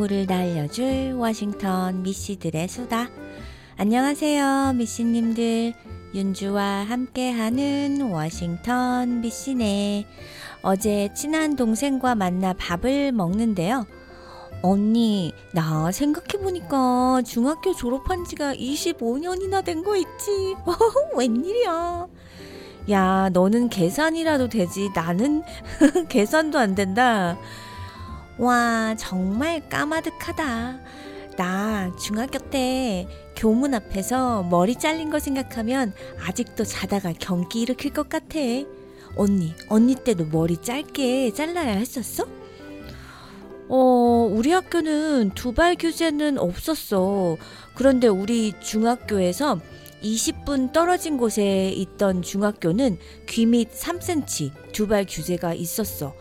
오후를 날려줄 워싱턴 미씨들의 수다. 안녕하세요, 미씨님들. 윤주와 함께하는 워싱턴 미씨네. 어제 친한 동생과 만나 밥을 먹는데요. 언니, 나 생각해보니까 중학교 졸업한 지가 25년이나 된 거 있지. 웬일이야. 야, 너는 계산이라도 되지. 나는 계산도 안 된다. 와, 정말 까마득하다. 나 중학교 때 교문 앞에서 머리 잘린 거 생각하면 아직도 자다가 경기 일으킬 것 같아. 언니, 언니 때도 머리 짧게 잘라야 했었어? 어, 우리 학교는 두발 규제는 없었어. 그런데 우리 중학교에서 20분 떨어진 곳에 있던 중학교는 귀 밑 3cm 두발 규제가 있었어.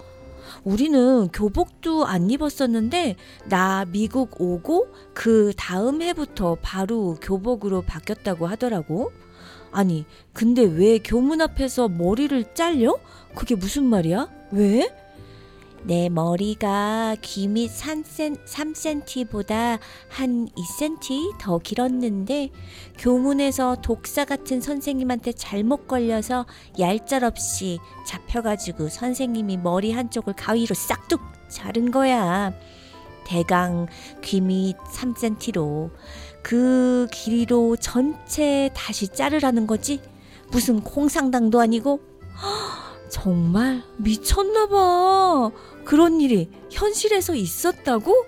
우리는 교복도 안 입었었는데 나 미국 오고 그 다음 해부터 바로 교복으로 바뀌었다고 하더라고. 아니, 근데 왜 교문 앞에서 머리를 잘려? 그게 무슨 말이야? 왜? 내 머리가 귀 밑 3cm보다 한 2cm 더 길었는데 교문에서 독사 같은 선생님한테 잘못 걸려서 얄짤없이 잡혀가지고 선생님이 머리 한쪽을 가위로 싹둑 자른 거야. 대강 귀 밑 3cm로 그 길이로 전체 다시 자르라는 거지? 무슨 콩상당도 아니고? 정말 미쳤나봐. 그런 일이 현실에서 있었다고?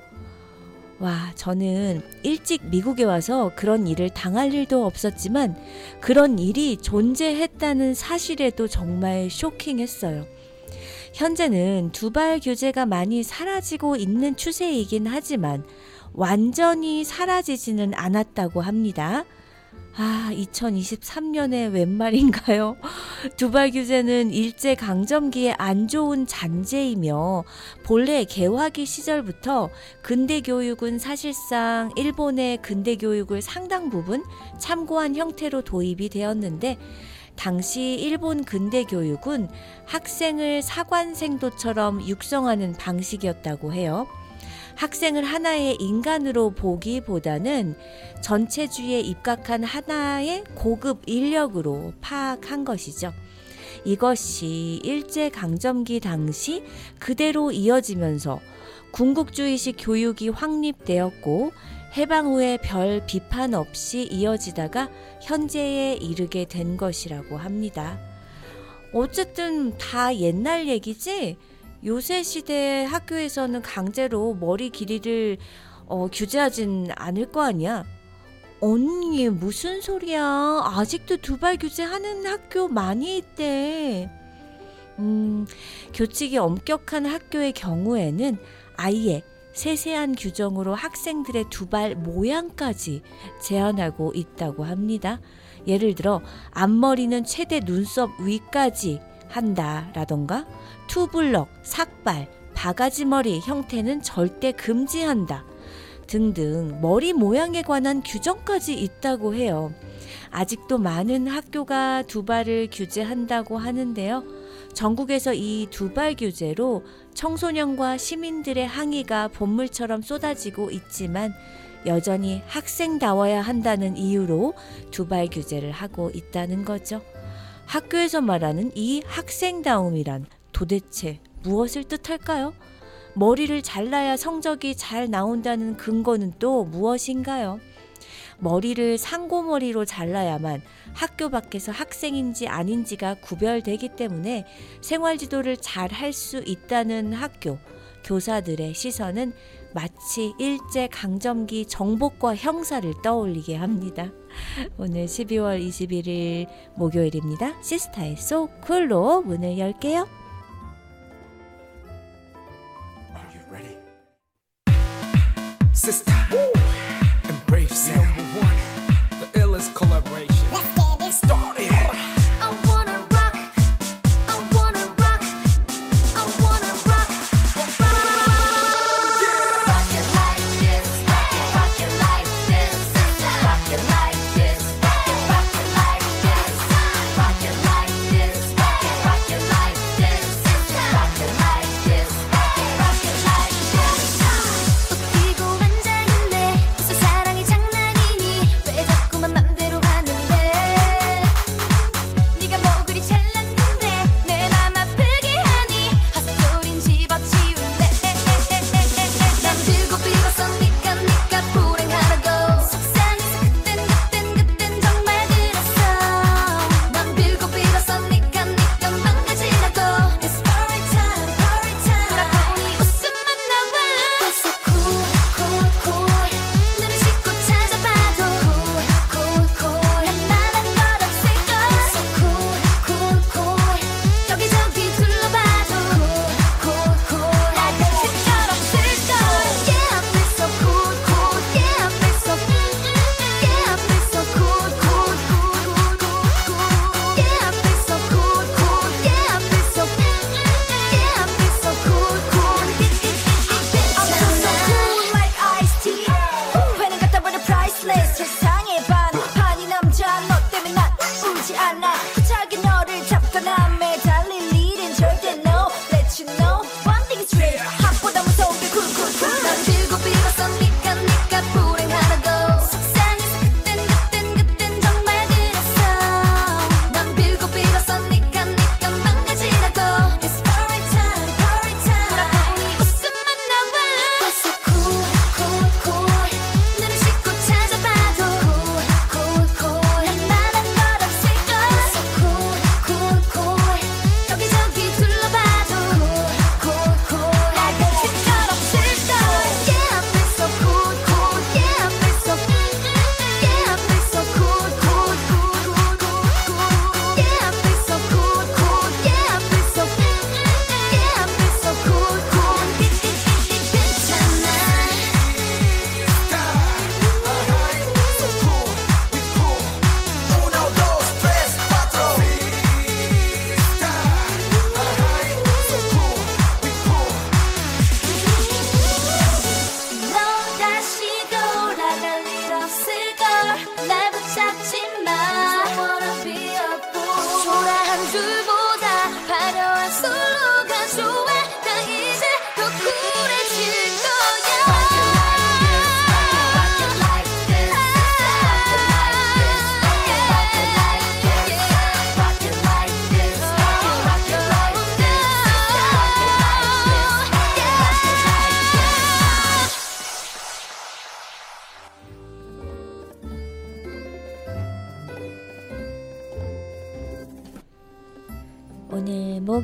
와, 저는 일찍 미국에 와서 그런 일을 당할 일도 없었지만 그런 일이 존재했다는 사실에도 정말 쇼킹했어요. 현재는 두발 규제가 많이 사라지고 있는 추세이긴 하지만 완전히 사라지지는 않았다고 합니다. 아, 2023년에 웬 말인가요? 두발 규제는 일제 강점기에 안 좋은 잔재이며 본래 개화기 시절부터 근대 교육은 사실상 일본의 근대 교육을 상당 부분 참고한 형태로 도입이 되었는데 당시 일본 근대 교육은 학생을 사관생도처럼 육성하는 방식이었다고 해요. 학생을 하나의 인간으로 보기보다는 전체주의에 입각한 하나의 고급 인력으로 파악한 것이죠. 이것이 일제강점기 당시 그대로 이어지면서 군국주의식 교육이 확립되었고 해방 후에 별 비판 없이 이어지다가 현재에 이르게 된 것이라고 합니다. 어쨌든 다 옛날 얘기지? 요새 시대 학교에서는 강제로 머리 길이를 어, 규제하진 않을 거 아니야. 언니 무슨 소리야? 아직도 두발 규제하는 학교 많이 있대. 음, 교칙이 엄격한 학교의 경우에는 아예 세세한 규정으로 학생들의 두발 모양까지 제한하고 있다고 합니다. 예를 들어 앞머리는 최대 눈썹 위까지 한다라던가 투블럭, 삭발, 바가지머리 형태는 절대 금지한다. 등등 머리 모양에 관한 규정까지 있다고 해요. 아직도 많은 학교가 두발을 규제한다고 하는데요. 전국에서 이 두발 규제로 청소년과 시민들의 항의가 본물처럼 쏟아지고 있지만 여전히 학생다워야 한다는 이유로 두발 규제를 하고 있다는 거죠. 학교에서 말하는 이 학생다움이란 도대체 무엇을 뜻할까요? 머리를 잘라야 성적이 잘 나온다는 근거는 또 무엇인가요? 머리를 상고머리로 잘라야만 학교 밖에서 학생인지 아닌지가 구별되기 때문에 생활 지도를 잘 할 수 있다는 학교, 교사들의 시선은 마치 일제 강점기 정복과 형사를 떠올리게 합니다. 오늘 12월 21일 목요일입니다. 시스타의 소쿨로 문을 열게요. Sister.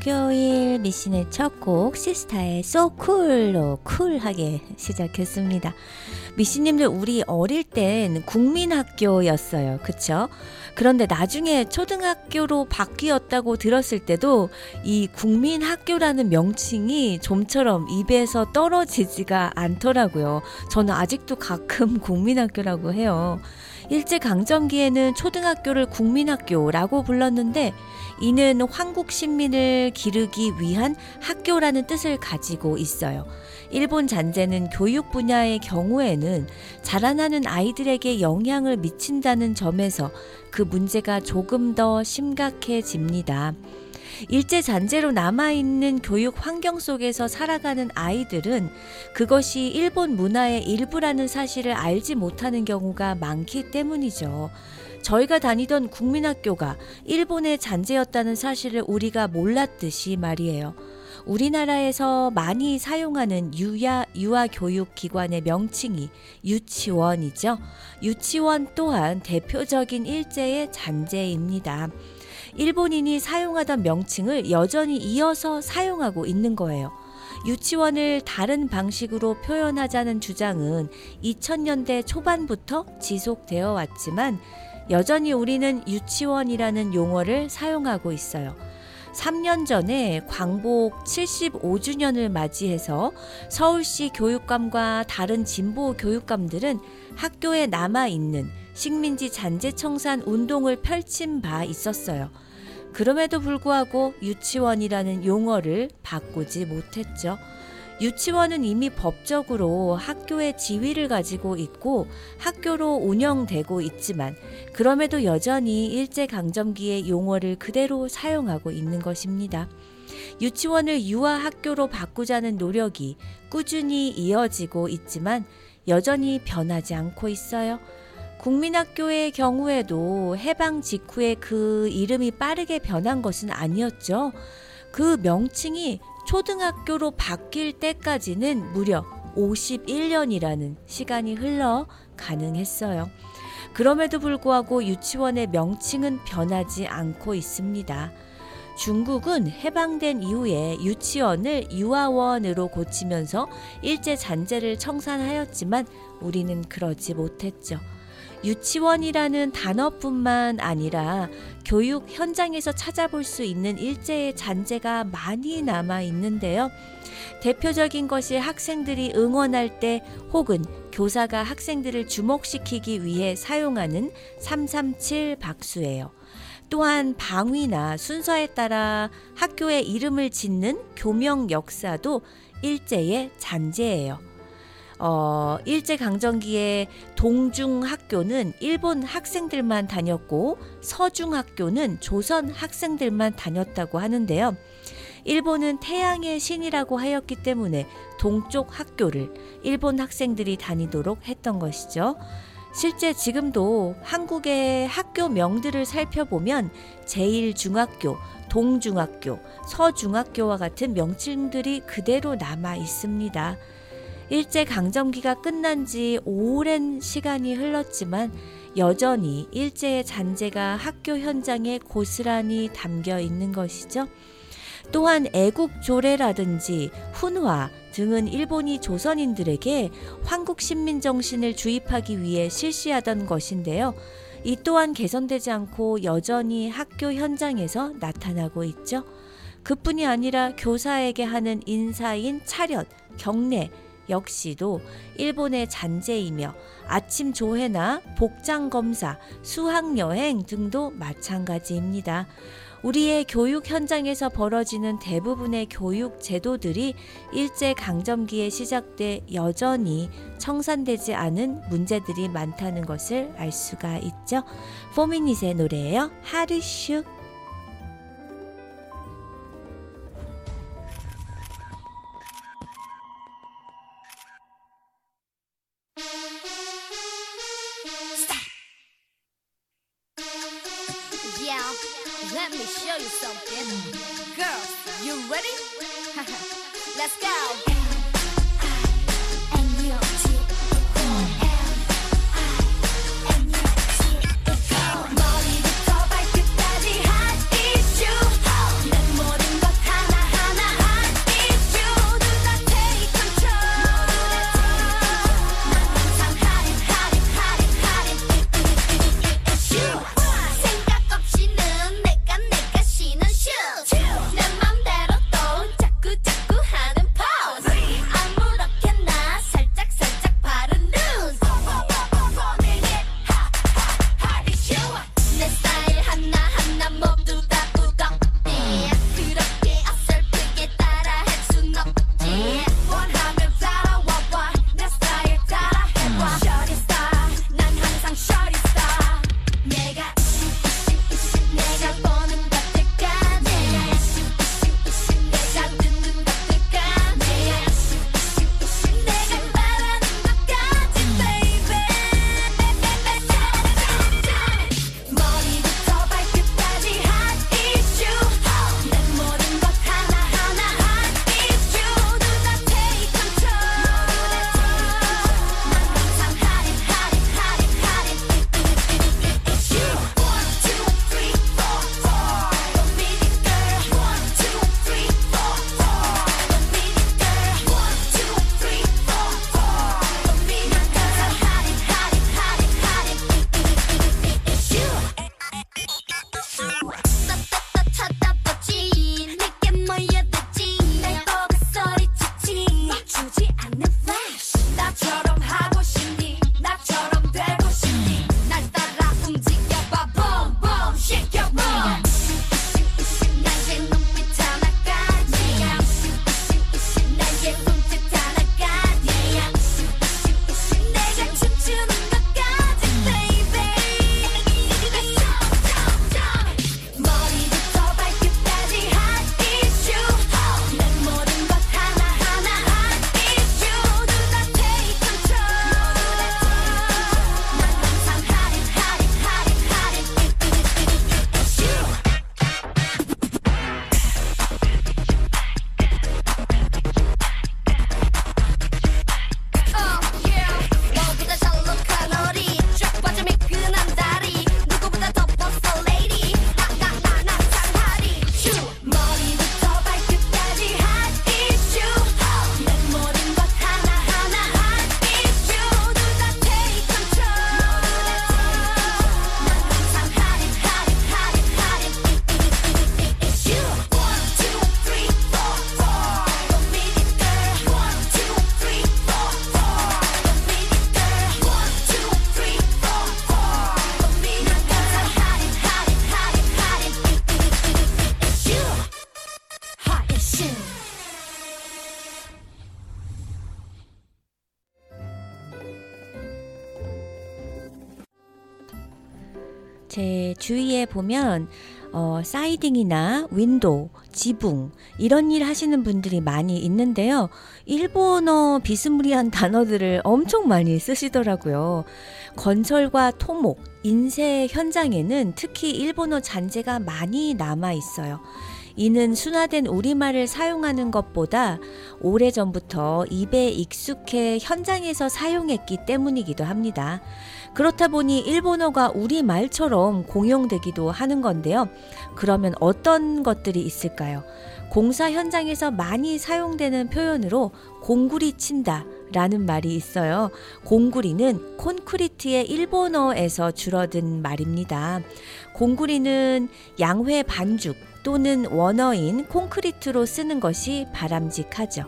목요일 미신의 첫 곡 시스타의 So Cool로 쿨하게 시작했습니다. 미신님들 우리 어릴 땐 국민학교였어요. 그쵸? 그런데 나중에 초등학교로 바뀌었다고 들었을 때도 이 국민학교라는 명칭이 좀처럼 입에서 떨어지지가 않더라고요. 저는 아직도 가끔 국민학교라고 해요. 일제강점기에는 초등학교를 국민학교라고 불렀는데 이는 황국 신민을 기르기 위한 학교라는 뜻을 가지고 있어요. 일본 잔재는 교육 분야의 경우에는 자라나는 아이들에게 영향을 미친다는 점에서 그 문제가 조금 더 심각해집니다. 일제 잔재로 남아있는 교육 환경 속에서 살아가는 아이들은 그것이 일본 문화의 일부라는 사실을 알지 못하는 경우가 많기 때문이죠. 저희가 다니던 국민학교가 일본의 잔재였다는 사실을 우리가 몰랐듯이 말이에요. 우리나라에서 많이 사용하는 유야, 유아 교육 기관의 명칭이 유치원이죠. 유치원 또한 대표적인 일제의 잔재입니다. 일본인이 사용하던 명칭을 여전히 이어서 사용하고 있는 거예요. 유치원을 다른 방식으로 표현하자는 주장은 2000년대 초반부터 지속되어 왔지만 여전히 우리는 유치원이라는 용어를 사용하고 있어요. 3년 전에 광복 75주년을 맞이해서 서울시 교육감과 다른 진보 교육감들은 학교에 남아있는 식민지 잔재 청산 운동을 펼친 바 있었어요. 그럼에도 불구하고 유치원이라는 용어를 바꾸지 못했죠. 유치원은 이미 법적으로 학교의 지위를 가지고 있고 학교로 운영되고 있지만 그럼에도 여전히 일제강점기의 용어를 그대로 사용하고 있는 것입니다. 유치원을 유아학교로 바꾸자는 노력이 꾸준히 이어지고 있지만 여전히 변하지 않고 있어요. 국민학교의 경우에도 해방 직후에 그 이름이 빠르게 변한 것은 아니었죠. 그 명칭이 초등학교로 바뀔 때까지는 무려 51년이라는 시간이 흘러 가능했어요. 그럼에도 불구하고 유치원의 명칭은 변하지 않고 있습니다. 중국은 해방된 이후에 유치원을 유아원으로 고치면서 일제 잔재를 청산하였지만 우리는 그러지 못했죠. 유치원이라는 단어뿐만 아니라 교육 현장에서 찾아볼 수 있는 일제의 잔재가 많이 남아 있는데요. 대표적인 것이 학생들이 응원할 때 혹은 교사가 학생들을 주목시키기 위해 사용하는 337 박수예요. 또한 방위나 순서에 따라 학교의 이름을 짓는 교명 역사도 일제의 잔재예요. 어, 일제 강점기에 동중 학교는 일본 학생들만 다녔고 서중 학교는 조선 학생들만 다녔다고 하는데요. 일본은 태양의 신이라고 하였기 때문에 동쪽 학교를 일본 학생들이 다니도록 했던 것이죠. 실제 지금도 한국의 학교 명들을 살펴보면 제1중학교, 동중학교, 서중학교와 같은 명칭들이 그대로 남아 있습니다. 일제 강점기가 끝난 지 오랜 시간이 흘렀지만 여전히 일제의 잔재가 학교 현장에 고스란히 담겨 있는 것이죠. 또한 애국 조례라든지 훈화 등은 일본이 조선인들에게 황국 신민 정신을 주입하기 위해 실시하던 것인데요. 이 또한 개선되지 않고 여전히 학교 현장에서 나타나고 있죠. 그뿐이 아니라 교사에게 하는 인사인 차렷, 경례, 역시도 일본의 잔재이며 아침 조회나 복장 검사, 수학 여행 등도 마찬가지입니다. 우리의 교육 현장에서 벌어지는 대부분의 교육 제도들이 일제 강점기에 시작돼 여전히 청산되지 않은 문제들이 많다는 것을 알 수가 있죠. 포미닛의 노래예요. 하르슈. 보면 어, siding이나 window, 지붕 이런 일 하시는 분들이 많이 있는데요. 일본어 비스무리한 단어들을 엄청 많이 쓰시더라고요. 건설과 토목, 인쇄 현장에는 특히 일본어 잔재가 많이 남아 있어요. 이는 순화된 우리말을 사용하는 것보다 오래전부터 입에 익숙해 현장에서 사용했기 때문이기도 합니다. 그렇다 보니 일본어가 우리말처럼 공용되기도 하는 건데요. 그러면 어떤 것들이 있을까요? 공사 현장에서 많이 사용되는 표현으로 공구리 친다. 라는 말이 있어요. 공구리는 콘크리트의 일본어에서 줄어든 말입니다. 공구리는 양회 반죽 또는 원어인 콘크리트로 쓰는 것이 바람직하죠.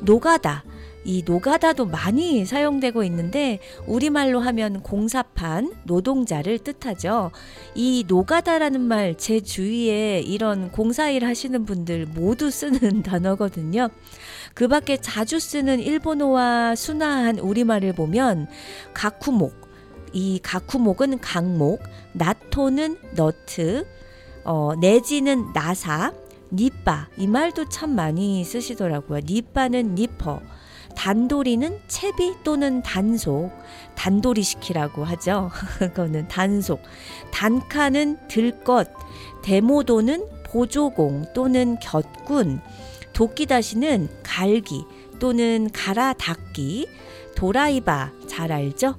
노가다. 이 노가다도 많이 사용되고 있는데 우리말로 하면 공사판, 노동자를 뜻하죠. 이 노가다라는 말 제 주위에 이런 공사일 하시는 분들 모두 쓰는 단어거든요. 그 밖에 자주 쓰는 일본어와 순화한 우리말을 보면 가쿠목, 이 가쿠목은 강목, 나토는 너트, 어, 내지는 나사, 니빠 이 말도 참 많이 쓰시더라고요. 니빠는 니퍼, 단도리는 채비 또는 단속, 단도리 시키라고 하죠. 그거는 단속. 단카는 들것, 데모도는 보조공 또는 곁군, 도끼다시는 갈기 또는 갈아 닦기, 도라이바 잘 알죠?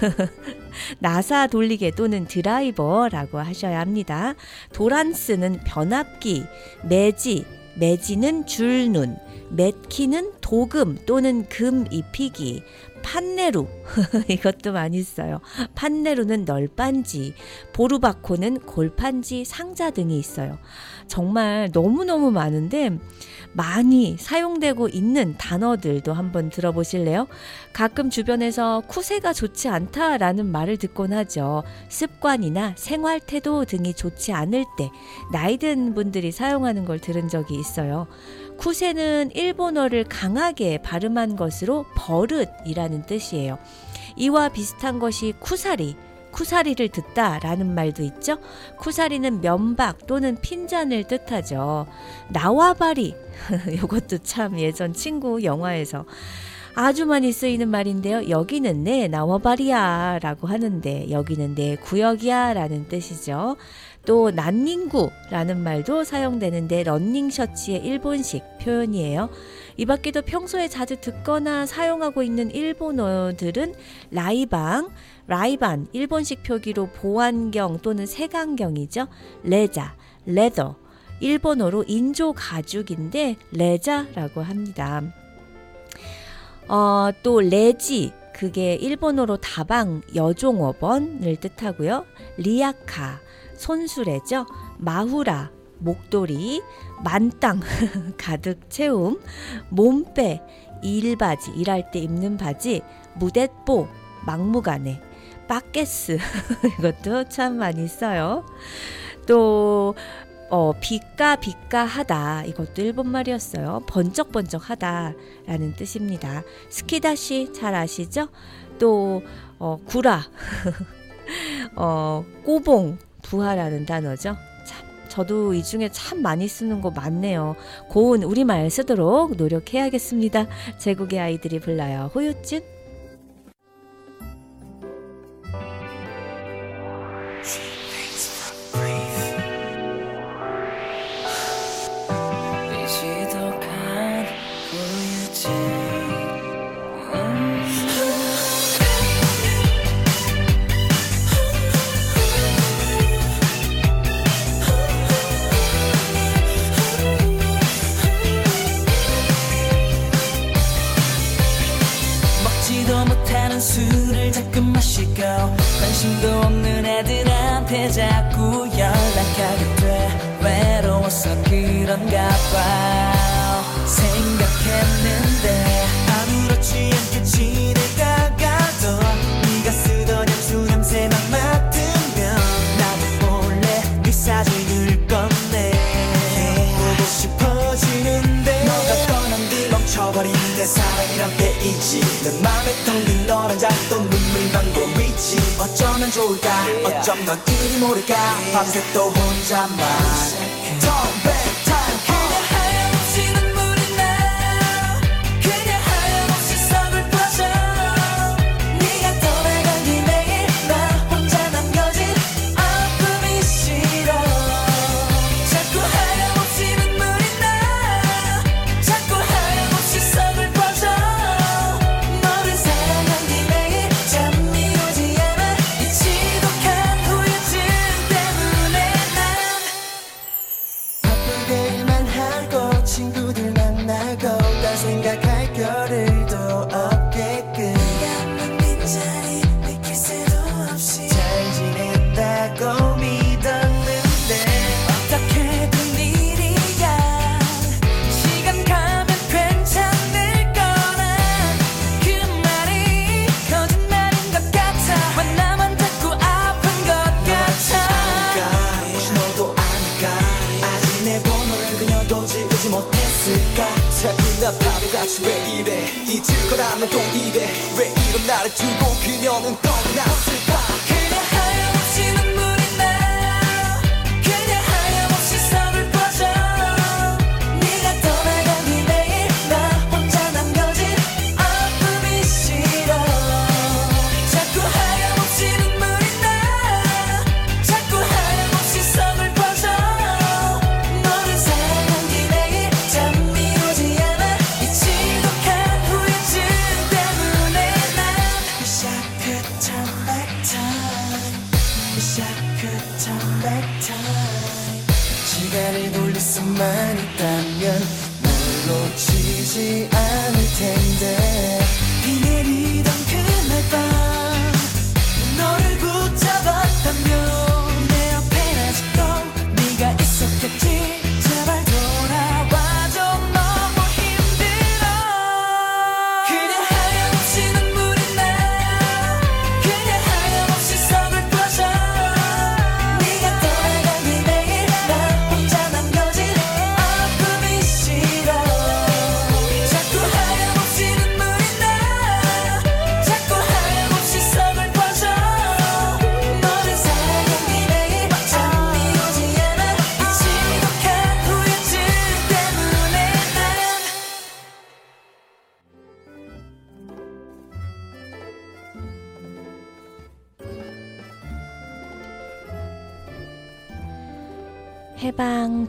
나사 돌리개 또는 드라이버라고 하셔야 합니다. 도란스는 변압기, 매지, 매지는 줄눈, 맷키는 도금 또는 금 입히기, 판네루 이것도 많이 써요. 판네루는 널빤지, 보루바코는 골판지, 상자 등이 있어요. 정말 너무너무 많은데 많이 사용되고 있는 단어들도 한번 들어보실래요? 가끔 주변에서 쿠세가 좋지 않다라는 말을 듣곤 하죠. 습관이나 생활 태도 등이 좋지 않을 때 나이 든 분들이 사용하는 걸 들은 적이 있어요. 쿠세는 일본어를 강하게 발음한 것으로 버릇이라는 뜻이에요. 이와 비슷한 것이 쿠사리, 쿠사리를 듣다 라는 말도 있죠. 쿠사리는 면박 또는 핀잔을 뜻하죠. 나와바리 이것도 참 예전 친구 영화에서 아주 많이 쓰이는 말인데요. 여기는 내 나와바리야 라고 하는데 여기는 내 구역이야 라는 뜻이죠. 또 난닝구라는 말도 사용되는데 런닝 셔츠의 일본식 표현이에요. 이 밖에도 평소에 자주 듣거나 사용하고 있는 일본어들은 라이방, 라이반, 일본식 표기로 보안경 또는 색안경이죠. 레자, leather, 일본어로 인조 가죽인데 레자라고 합니다. 어, 또 레지, 그게 일본어로 다방, 여종업원을 뜻하고요. 리아카, 손수레죠. 마후라, 목도리, 만땅 가득 채움, 몸빼, 일바지, 일할 때 입는 바지, 무대뽀, 막무가내, 바께쓰 이것도 참 많이 써요. 또 어, 빛가 빛가 하다 이것도 일본 말이었어요. 번쩍번쩍 하다라는 뜻입니다. 스키다시 잘 아시죠? 또 어, 구라, 어, 꼬봉, 부하라는 단어죠. 참, 저도 이 중에 참 많이 쓰는 거 많네요. 고운 우리말 쓰도록 노력해야겠습니다. 제국의 아이들이 불러요. 후유증. 자꾸 연락하게 돼. 외로워서 그런가 봐. 생각했는데 아무렇지 않게 지내다가도 네가 쓰던 향수 냄새만 맡으면 나도 몰래 네 사진을 꺼내. 보고 싶어지는데 너가 떠난 뒤 멈춰버린 내 사랑이란 게 있지. 내 맘에 텅빈 너란 방법이지 어쩌면 좋을까? 어쩜 넌 이리 모를까? 밤새 또 혼자만 또 이래 왜 이런 나를 두고 그녀는 떠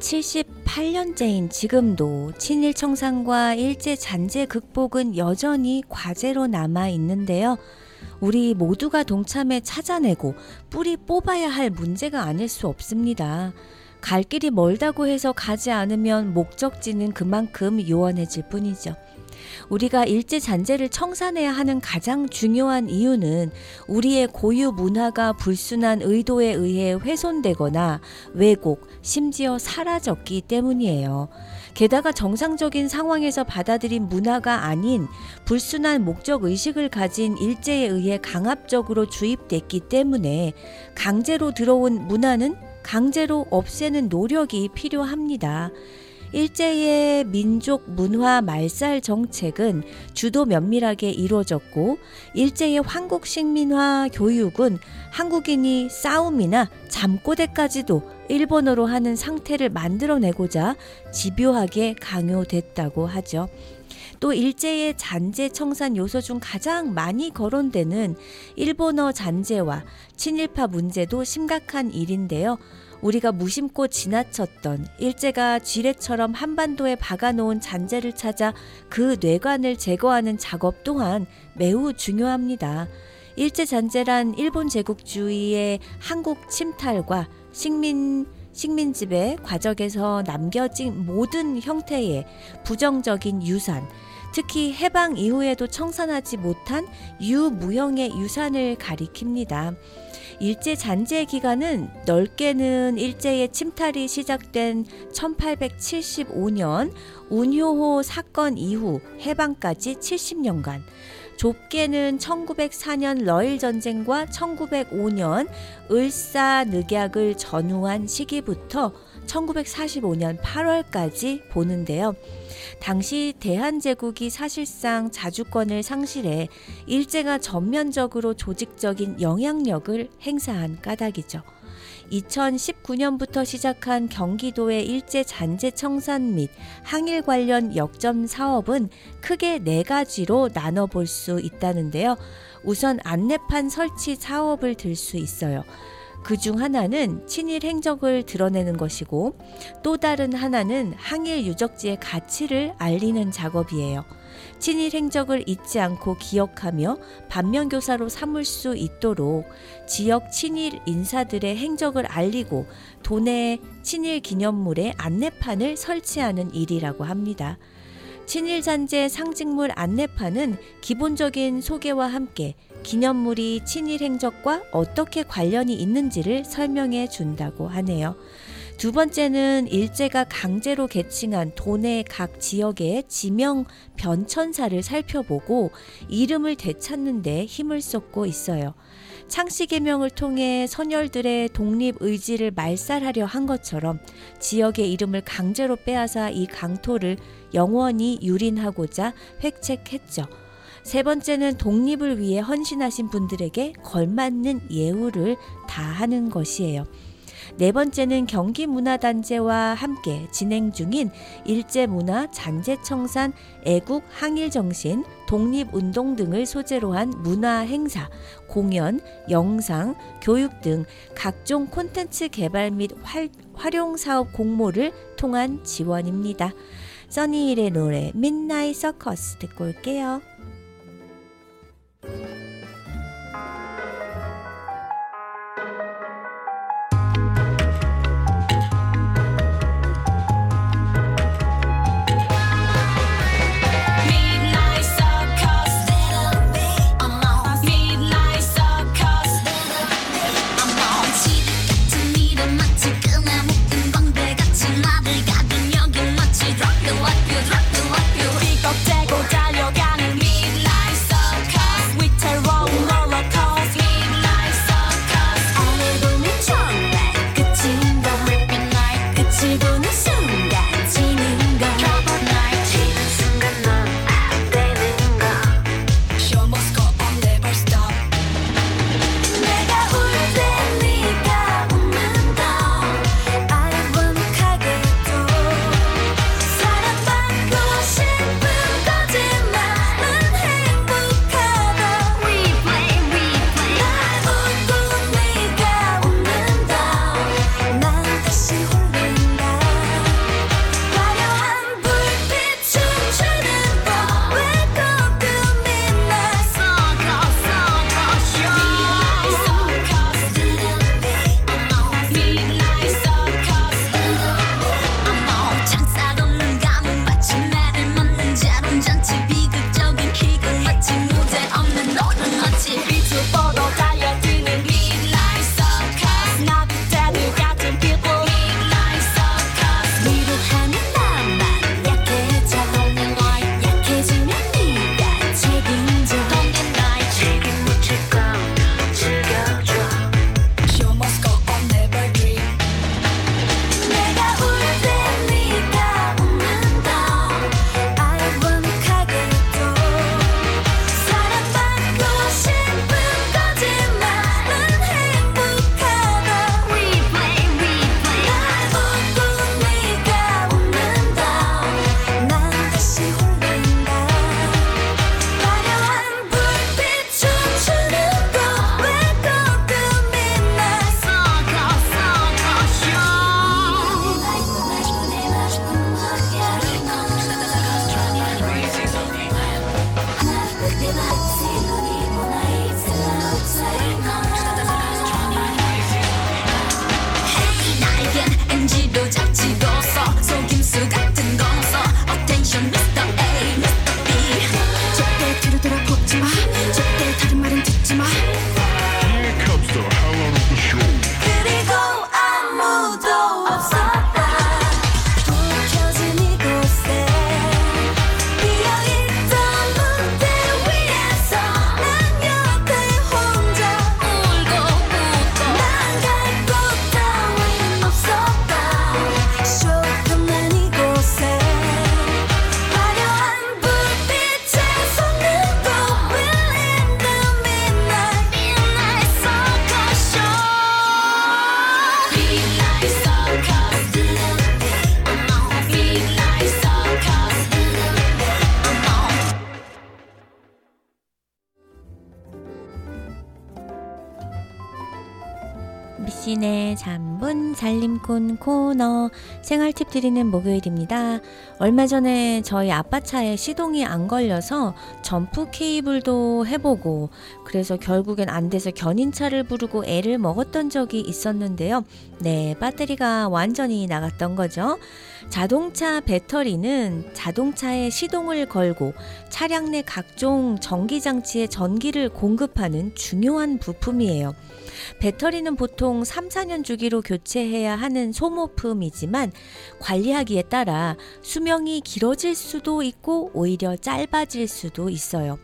78년째인 지금도 친일 청산과 일제 잔재 극복은 여전히 과제로 남아 있는데요. 우리 모두가 동참해 찾아내고 뿌리 뽑아야 할 문제가 아닐 수 없습니다. 갈 길이 멀다고 해서 가지 않으면 목적지는 그만큼 요원해질 뿐이죠. 우리가 일제 잔재를 청산해야 하는 가장 중요한 이유는 우리의 고유 문화가 불순한 의도에 의해 훼손되거나 왜곡, 심지어 사라졌기 때문이에요. 게다가 정상적인 상황에서 받아들인 문화가 아닌 불순한 목적 의식을 가진 일제에 의해 강압적으로 주입됐기 때문에 강제로 들어온 문화는 강제로 없애는 노력이 필요합니다. 일제의 민족 문화 말살 정책은 주도 면밀하게 이루어졌고 일제의 한국 식민화 교육은 한국인이 싸움이나 잠꼬대까지도 일본어로 하는 상태를 만들어내고자 집요하게 강요됐다고 하죠. 또 일제의 잔재 청산 요소 중 가장 많이 거론되는 일본어 잔재와 친일파 문제도 심각한 일인데요. 우리가 무심코 지나쳤던 일제가 쥐레처럼 한반도에 박아놓은 잔재를 찾아 그 뇌관을 제거하는 작업 또한 매우 중요합니다. 일제 잔재란 일본 제국주의의 한국 침탈과 식민 식민지배 과정에서 남겨진 모든 형태의 부정적인 유산, 특히 해방 이후에도 청산하지 못한 유무형의 유산을 가리킵니다. 일제 잔재 기간은 넓게는 일제의 침탈이 시작된 1875년 운효호 사건 이후 해방까지 70년간, 좁게는 1904년 러일 전쟁과 1905년 을사 늑약을 전후한 시기부터 1945년 8월까지 보는데요. 당시 대한제국이 사실상 자주권을 상실해 일제가 전면적으로 조직적인 영향력을 행사한 까닭이죠. 2019년부터 시작한 경기도의 일제 잔재 청산 및 항일 관련 역점 사업은 크게 네 가지로 나눠 볼 수 있다는데요. 우선 안내판 설치 사업을 들 수 있어요. 그 중 하나는 친일 행적을 드러내는 것이고 또 다른 하나는 항일 유적지의 가치를 알리는 작업이에요. 친일 행적을 잊지 않고 기억하며 반면교사로 삼을 수 있도록 지역 친일 인사들의 행적을 알리고 도내 친일 기념물의 안내판을 설치하는 일이라고 합니다. 친일 잔재 상징물 안내판은 기본적인 소개와 함께 기념물이 친일 행적과 어떻게 관련이 있는지를 설명해 준다고 하네요. 두 번째는 일제가 강제로 개칭한 도내 각 지역의 지명 변천사를 살펴보고 이름을 되찾는 데 힘을 쏟고 있어요. 창씨 개명을 통해 선열들의 독립 의지를 말살하려 한 것처럼 지역의 이름을 강제로 빼앗아 이 강토를 영원히 유린하고자 획책했죠. 세 번째는 독립을 위해 헌신하신 분들에게 걸맞는 예우를 다하는 것이에요. 네 번째는 경기문화단체와 함께 진행 중인 일제문화 잔재청산 애국 항일정신 독립운동 등을 소재로 한 문화 행사, 공연, 영상, 교육 등 각종 콘텐츠 개발 및 활, 활용 사업 공모를 통한 지원입니다. 써니힐의 노래 midnight 서커스 듣고 올게요. 생활 팁 드리는 목요일입니다. 얼마 전에 저희 아빠 차에 시동이 안 걸려서 점프 케이블도 해보고 그래서 결국엔 안 돼서 견인차를 부르고 애를 먹었던 적이 있었는데요. 네, 배터리가 완전히 나갔던 거죠. 자동차 배터리는 자동차에 시동을 걸고 차량 내 각종 전기장치에 전기를 공급하는 중요한 부품이에요. 배터리는 보통 3, 4년 주기로 교체해야 하는 소모품이지만 관리하기에 따라 수명 이 길어질 수도 있고 오히려 짧아질 수도 있어요.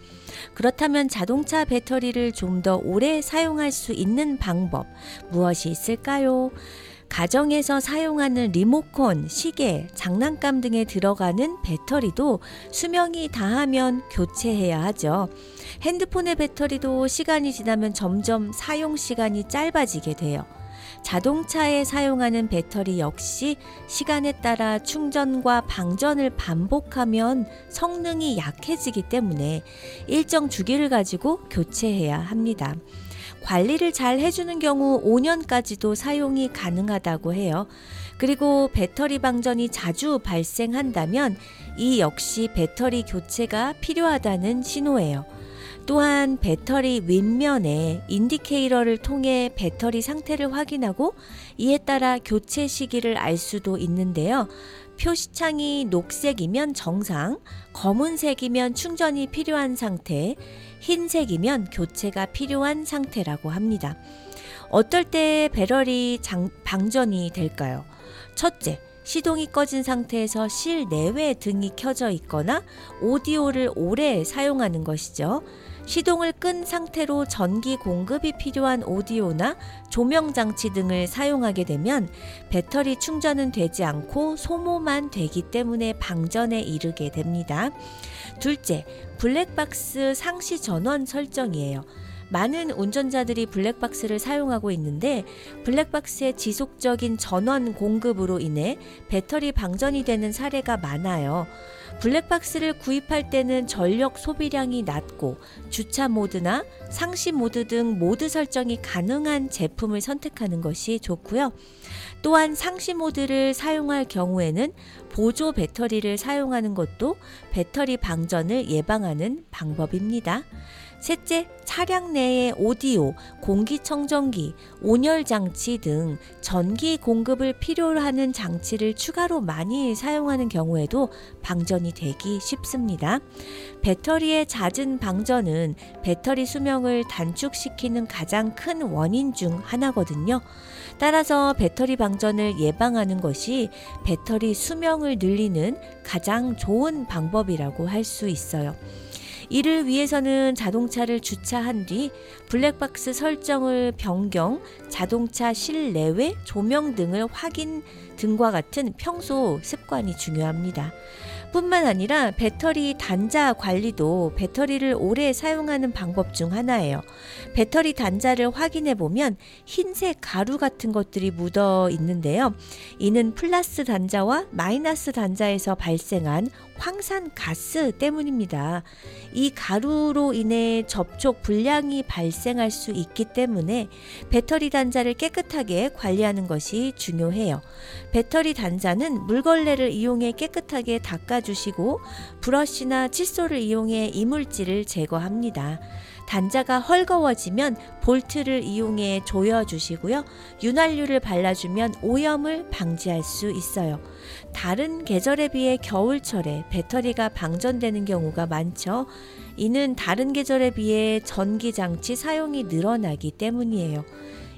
그렇다면 자동차 배터리를 좀 더 오래 사용할 수 있는 방법 무엇이 있을까요? 가정에서 사용하는 리모컨, 시계, 장난감 등에 들어가는 배터리도 수명이 다하면 교체해야 하죠. 핸드폰의 배터리도 시간이 지나면 점점 사용 시간이 짧아지게 돼요. 자동차에 사용하는 배터리 역시 시간에 따라 충전과 방전을 반복하면 성능이 약해지기 때문에 일정 주기를 가지고 교체해야 합니다. 관리를 잘 해주는 경우 5년까지도 사용이 가능하다고 해요. 그리고 배터리 방전이 자주 발생한다면 이 역시 배터리 교체가 필요하다는 신호예요. 또한 배터리 윗면에 인디케이터를 통해 배터리 상태를 확인하고 이에 따라 교체 시기를 알 수도 있는데요. 표시창이 녹색이면 정상, 검은색이면 충전이 필요한 상태, 흰색이면 교체가 필요한 상태라고 합니다. 어떨 때 배럴이 장, 방전이 될까요? 첫째, 시동이 꺼진 상태에서 실내외 등이 켜져 있거나 오디오를 오래 사용하는 것이죠. 시동을 끈 상태로 전기 공급이 필요한 오디오나 조명 장치 등을 사용하게 되면 배터리 충전은 되지 않고 소모만 되기 때문에 방전에 이르게 됩니다. 둘째, 블랙박스 상시 전원 설정이에요. 많은 운전자들이 블랙박스를 사용하고 있는데 블랙박스의 지속적인 전원 공급으로 인해 배터리 방전이 되는 사례가 많아요. 블랙박스를 구입할 때는 전력 소비량이 낮고 주차 모드나 상시 모드 등 모드 설정이 가능한 제품을 선택하는 것이 좋고요. 또한 상시 모드를 사용할 경우에는 보조 배터리를 사용하는 것도 배터리 방전을 예방하는 방법입니다. 셋째, 차량 내의 오디오, 공기청정기, 온열 장치 등 전기 공급을 필요로 하는 장치를 추가로 많이 사용하는 경우에도 방전이 되기 쉽습니다. 배터리의 잦은 방전은 배터리 수명을 단축시키는 가장 큰 원인 중 하나거든요. 따라서 배터리 방전을 예방하는 것이 배터리 수명을 늘리는 가장 좋은 방법이라고 할 수 있어요. 이를 위해서는 자동차를 주차한 뒤 블랙박스 설정을 변경, 자동차 실내외 조명 등을 확인 등과 같은 평소 습관이 중요합니다. 뿐만 아니라 배터리 단자 관리도 배터리를 오래 사용하는 방법 중 하나예요. 배터리 단자를 확인해 보면 흰색 가루 같은 것들이 묻어 있는데요. 이는 플러스 단자와 마이너스 단자에서 발생한 황산 가스 때문입니다. 이 가루로 인해 접촉 불량이 발생할 수 있기 때문에 배터리 단자를 깨끗하게 관리하는 것이 중요해요. 배터리 단자는 물걸레를 이용해 깨끗하게 닦아주시고 브러쉬나 칫솔을 이용해 이물질을 제거합니다. 단자가 헐거워지면 볼트를 이용해 조여주시고요. 윤활유를 발라주면 오염을 방지할 수 있어요. 다른 계절에 비해 겨울철에 배터리가 방전되는 경우가 많죠. 이는 다른 계절에 비해 전기장치 사용이 늘어나기 때문이에요.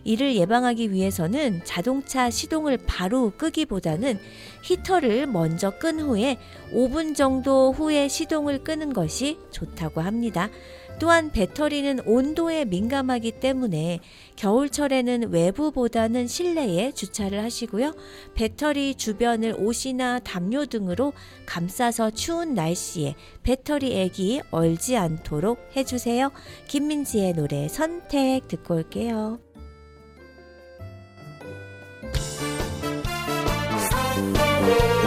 이를 예방하기 위해서는 자동차 시동을 바로 끄기보다는 히터를 먼저 끈 후에 5분 정도 후에 시동을 끄는 것이 좋다고 합니다. 또한 배터리는 온도에 민감하기 때문에 겨울철에는 외부보다는 실내에 주차를 하시고요. 배터리 주변을 옷이나 담요 등으로 감싸서 추운 날씨에 배터리 액이 얼지 않도록 해주세요. 김민지의 노래 선택 듣고 올게요. 너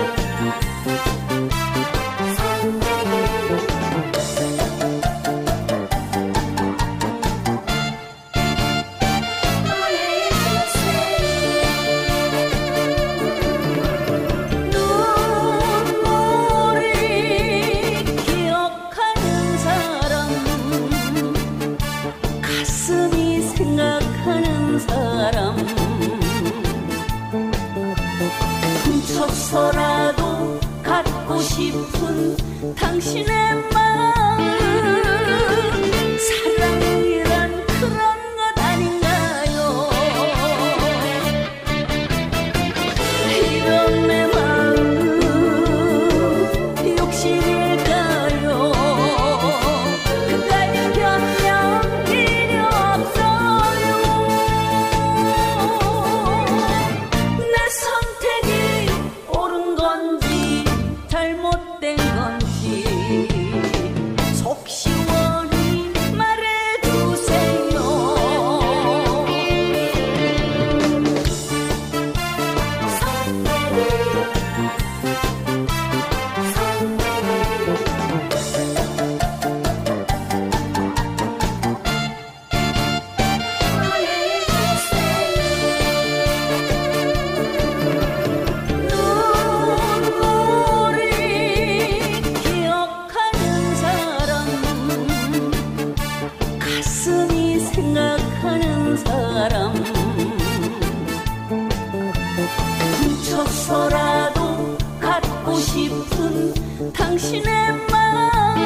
훔쳐서라도 갖고 싶은 당신의 마음.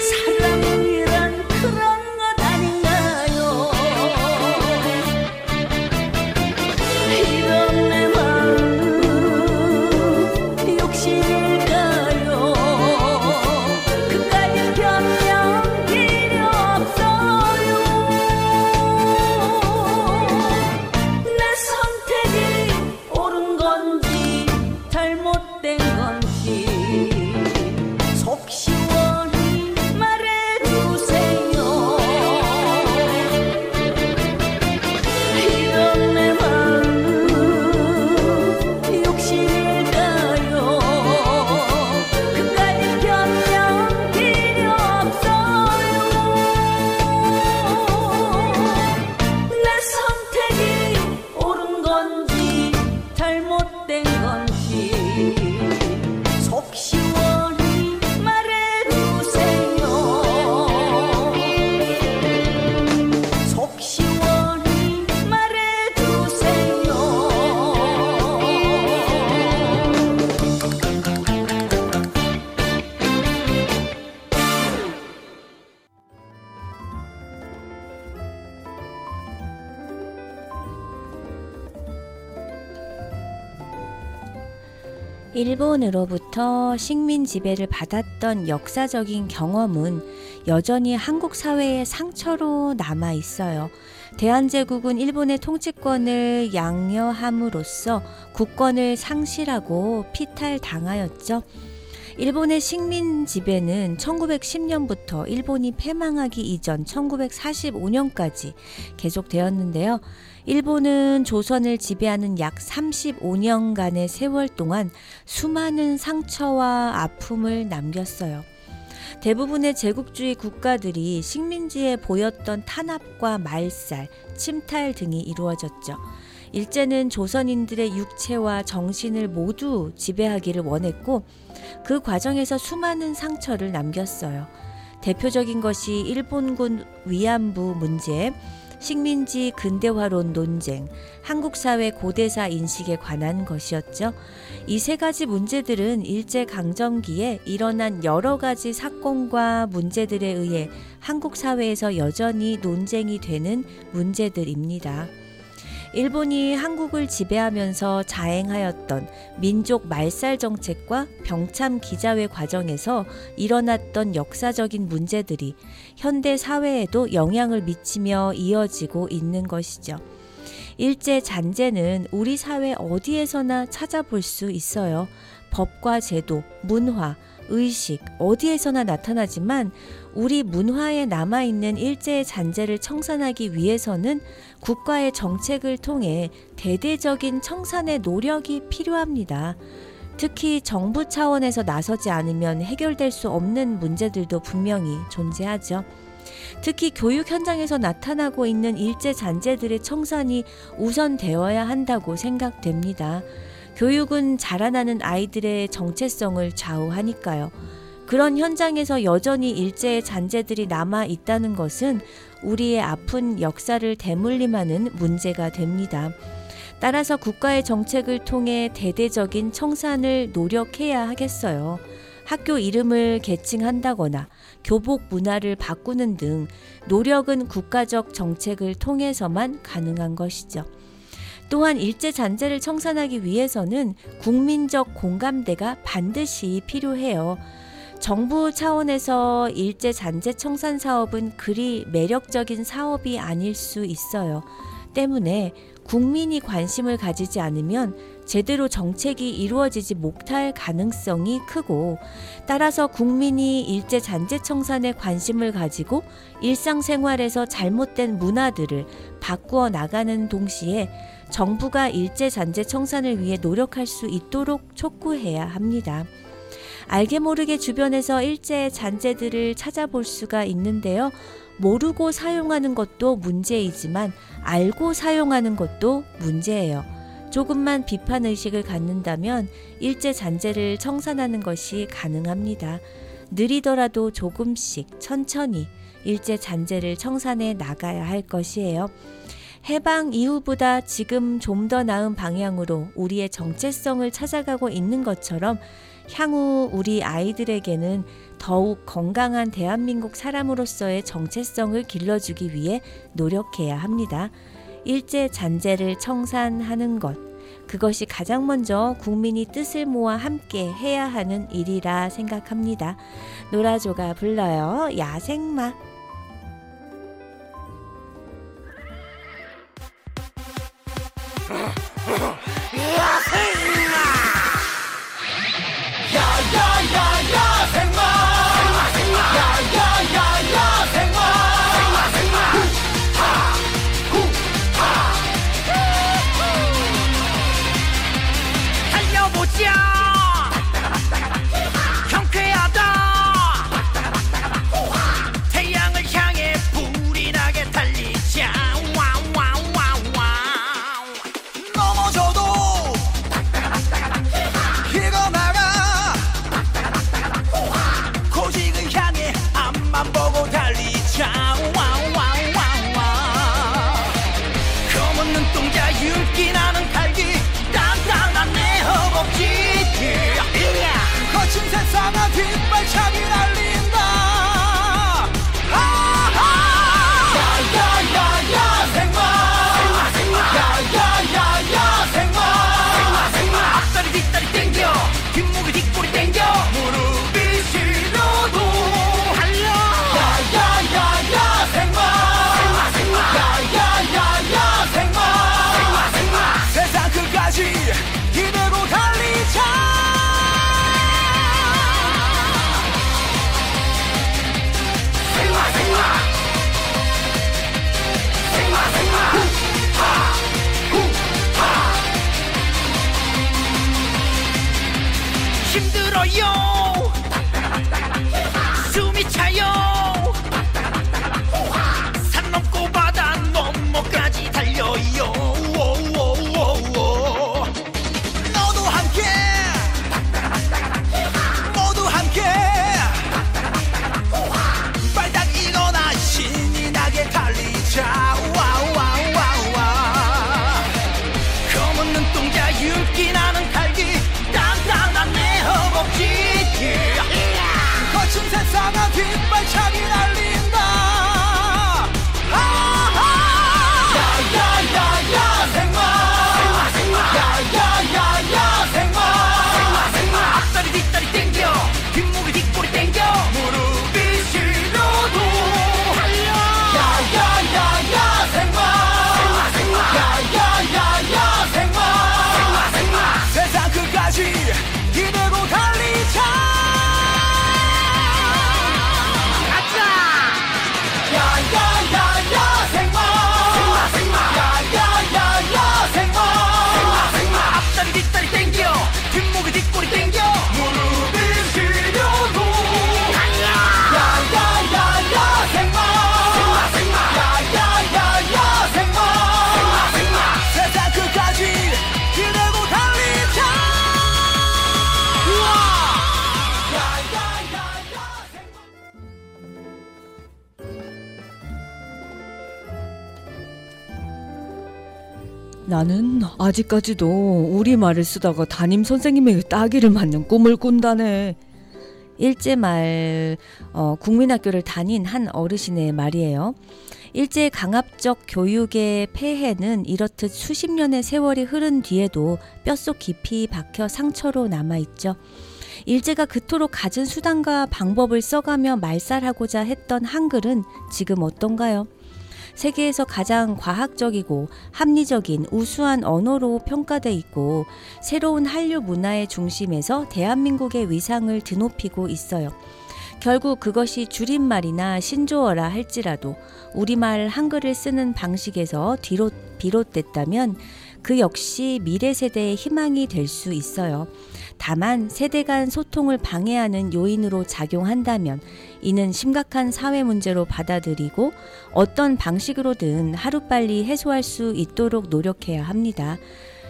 사랑이 일본으로부터 식민 지배를 받았던 역사적인 경험은 여전히 한국 사회의 상처로 남아 있어요. 대한제국은 일본의 통치권을 양려함으로써 국권을 상실하고 피탈당하였죠. 일본의 식민 지배는 1910년부터 일본이 패망하기 이전 1945년까지 계속되었는데요. 일본은 조선을 지배하는 약 35년간의 세월 동안 수많은 상처와 아픔을 남겼어요. 대부분의 제국주의 국가들이 식민지에 보였던 탄압과 말살, 침탈 등이 이루어졌죠. 일제는 조선인들의 육체와 정신을 모두 지배하기를 원했고 그 과정에서 수많은 상처를 남겼어요. 대표적인 것이 일본군 위안부 문제, 식민지 근대화론 논쟁, 한국 사회 고대사 인식에 관한 것이었죠. 이 세 가지 문제들은 일제 강점기에 일어난 여러 가지 사건과 문제들에 의해 한국 사회에서 여전히 논쟁이 되는 문제들입니다. 일본이 한국을 지배하면서 자행하였던 민족 말살 정책과 병참 기자회 과정에서 일어났던 역사적인 문제들이 현대 사회에도 영향을 미치며 이어지고 있는 것이죠. 일제 잔재는 우리 사회 어디에서나 찾아볼 수 있어요. 법과 제도, 문화, 의식 어디에서나 나타나지만 우리 문화에 남아있는 일제의 잔재를 청산하기 위해서는 국가의 정책을 통해 대대적인 청산의 노력이 필요합니다. 특히 정부 차원에서 나서지 않으면 해결될 수 없는 문제들도 분명히 존재하죠. 특히 교육 현장에서 나타나고 있는 일제 잔재들의 청산이 우선되어야 한다고 생각됩니다. 교육은 자라나는 아이들의 정체성을 좌우하니까요. 그런 현장에서 여전히 일제의 잔재들이 남아 있다는 것은 우리의 아픈 역사를 대물림하는 문제가 됩니다. 따라서 국가의 정책을 통해 대대적인 청산을 노력해야 하겠어요. 학교 이름을 개칭한다거나 교복 문화를 바꾸는 등 노력은 국가적 정책을 통해서만 가능한 것이죠. 또한 일제 잔재를 청산하기 위해서는 국민적 공감대가 반드시 필요해요. 정부 차원에서 일제 잔재 청산 사업은 그리 매력적인 사업이 아닐 수 있어요. 때문에 국민이 관심을 가지지 않으면 제대로 정책이 이루어지지 못할 가능성이 크고 따라서 국민이 일제 잔재 청산에 관심을 가지고 일상생활에서 잘못된 문화들을 바꾸어 나가는 동시에 정부가 일제 잔재 청산을 위해 노력할 수 있도록 촉구해야 합니다. 알게 모르게 주변에서 일제 잔재들을 찾아볼 수가 있는데요. 모르고 사용하는 것도 문제이지만 알고 사용하는 것도 문제예요. 조금만 비판 의식을 갖는다면 일제 잔재를 청산하는 것이 가능합니다. 느리더라도 조금씩 천천히 일제 잔재를 청산해 나가야 할 것이에요. 해방 이후보다 지금 좀 더 나은 방향으로 우리의 정체성을 찾아가고 있는 것처럼 향후 우리 아이들에게는 더욱 건강한 대한민국 사람으로서의 정체성을 길러주기 위해 노력해야 합니다. 일제 잔재를 청산하는 것. 그것이 가장 먼저 국민이 뜻을 모아 함께 해야 하는 일이라 생각합니다. 노라조가 불러요. 야생마. う わ 나는 아직까지도 우리말을 쓰다가 담임 선생님에게 따기를 맞는 꿈을 꾼다네. 일제말 어, 국민학교를 다닌 한 어르신의 말이에요. 일제 강압적 교육의 폐해는 이렇듯 수십 년의 세월이 흐른 뒤에도 뼛속 깊이 박혀 상처로 남아있죠. 일제가 그토록 갖은 수단과 방법을 써가며 말살하고자 했던 한글은 지금 어떤가요? 세계에서 가장 과학적이고 합리적인 우수한 언어로 평가돼 있고 새로운 한류 문화의 중심에서 대한민국의 위상을 드높이고 있어요. 결국 그것이 줄임말이나 신조어라 할지라도 우리말 한글을 쓰는 방식에서 뒤로 비롯됐다면 그 역시 미래 세대의 희망이 될 수 있어요. 다만 세대 간 소통을 방해하는 요인으로 작용한다면 이는 심각한 사회 문제로 받아들이고 어떤 방식으로든 하루빨리 해소할 수 있도록 노력해야 합니다.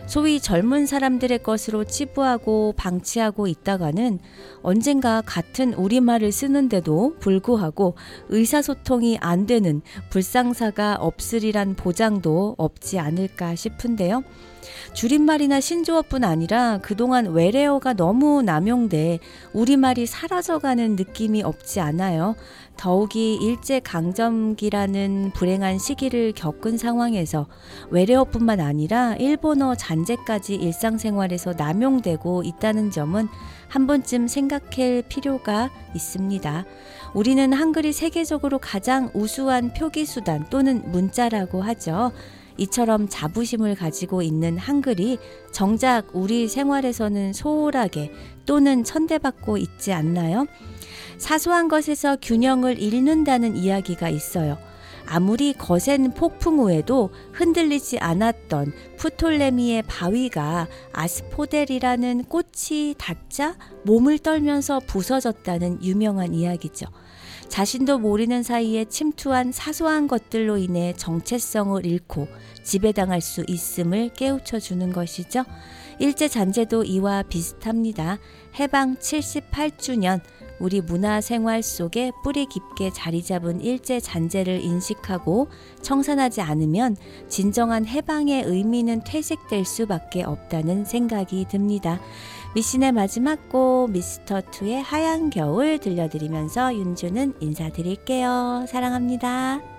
소위 젊은 사람들의 것으로 치부하고 방치하고 있다가는 언젠가 같은 우리말을 쓰는데도 불구하고 의사소통이 안 되는 불상사가 없으리란 보장도 없지 않을까 싶은데요. 줄임말이나 신조어뿐 아니라 그동안 외래어가 너무 남용돼 우리말이 사라져가는 느낌이 없지 않아요. 더욱이 일제강점기라는 불행한 시기를 겪은 상황에서 외래어뿐만 아니라 일본어 잔재까지 일상생활에서 남용되고 있다는 점은 한 번쯤 생각할 필요가 있습니다. 우리는 한글이 세계적으로 가장 우수한 표기수단 또는 문자라고 하죠. 이처럼 자부심을 가지고 있는 한글이 정작 우리 생활에서는 소홀하게 또는 천대받고 있지 않나요? 사소한 것에서 균형을 잃는다는 이야기가 있어요. 아무리 거센 폭풍 후에도 흔들리지 않았던 프톨레미의 바위가 아스포델이라는 꽃이 닿자 몸을 떨면서 부서졌다는 유명한 이야기죠. 자신도 모르는 사이에 침투한 사소한 것들로 인해 정체성을 잃고 지배당할 수 있음을 깨우쳐 주는 것이죠. 일제 잔재도 이와 비슷합니다. 해방 78주년 우리 문화 생활 속에 뿌리 깊게 자리 잡은 일제 잔재를 인식하고 청산하지 않으면 진정한 해방의 의미는 퇴색될 수밖에 없다는 생각이 듭니다. 미신의 마지막 곡 미스터 투의 하얀 겨울 들려드리면서 윤주는 인사드릴게요. 사랑합니다.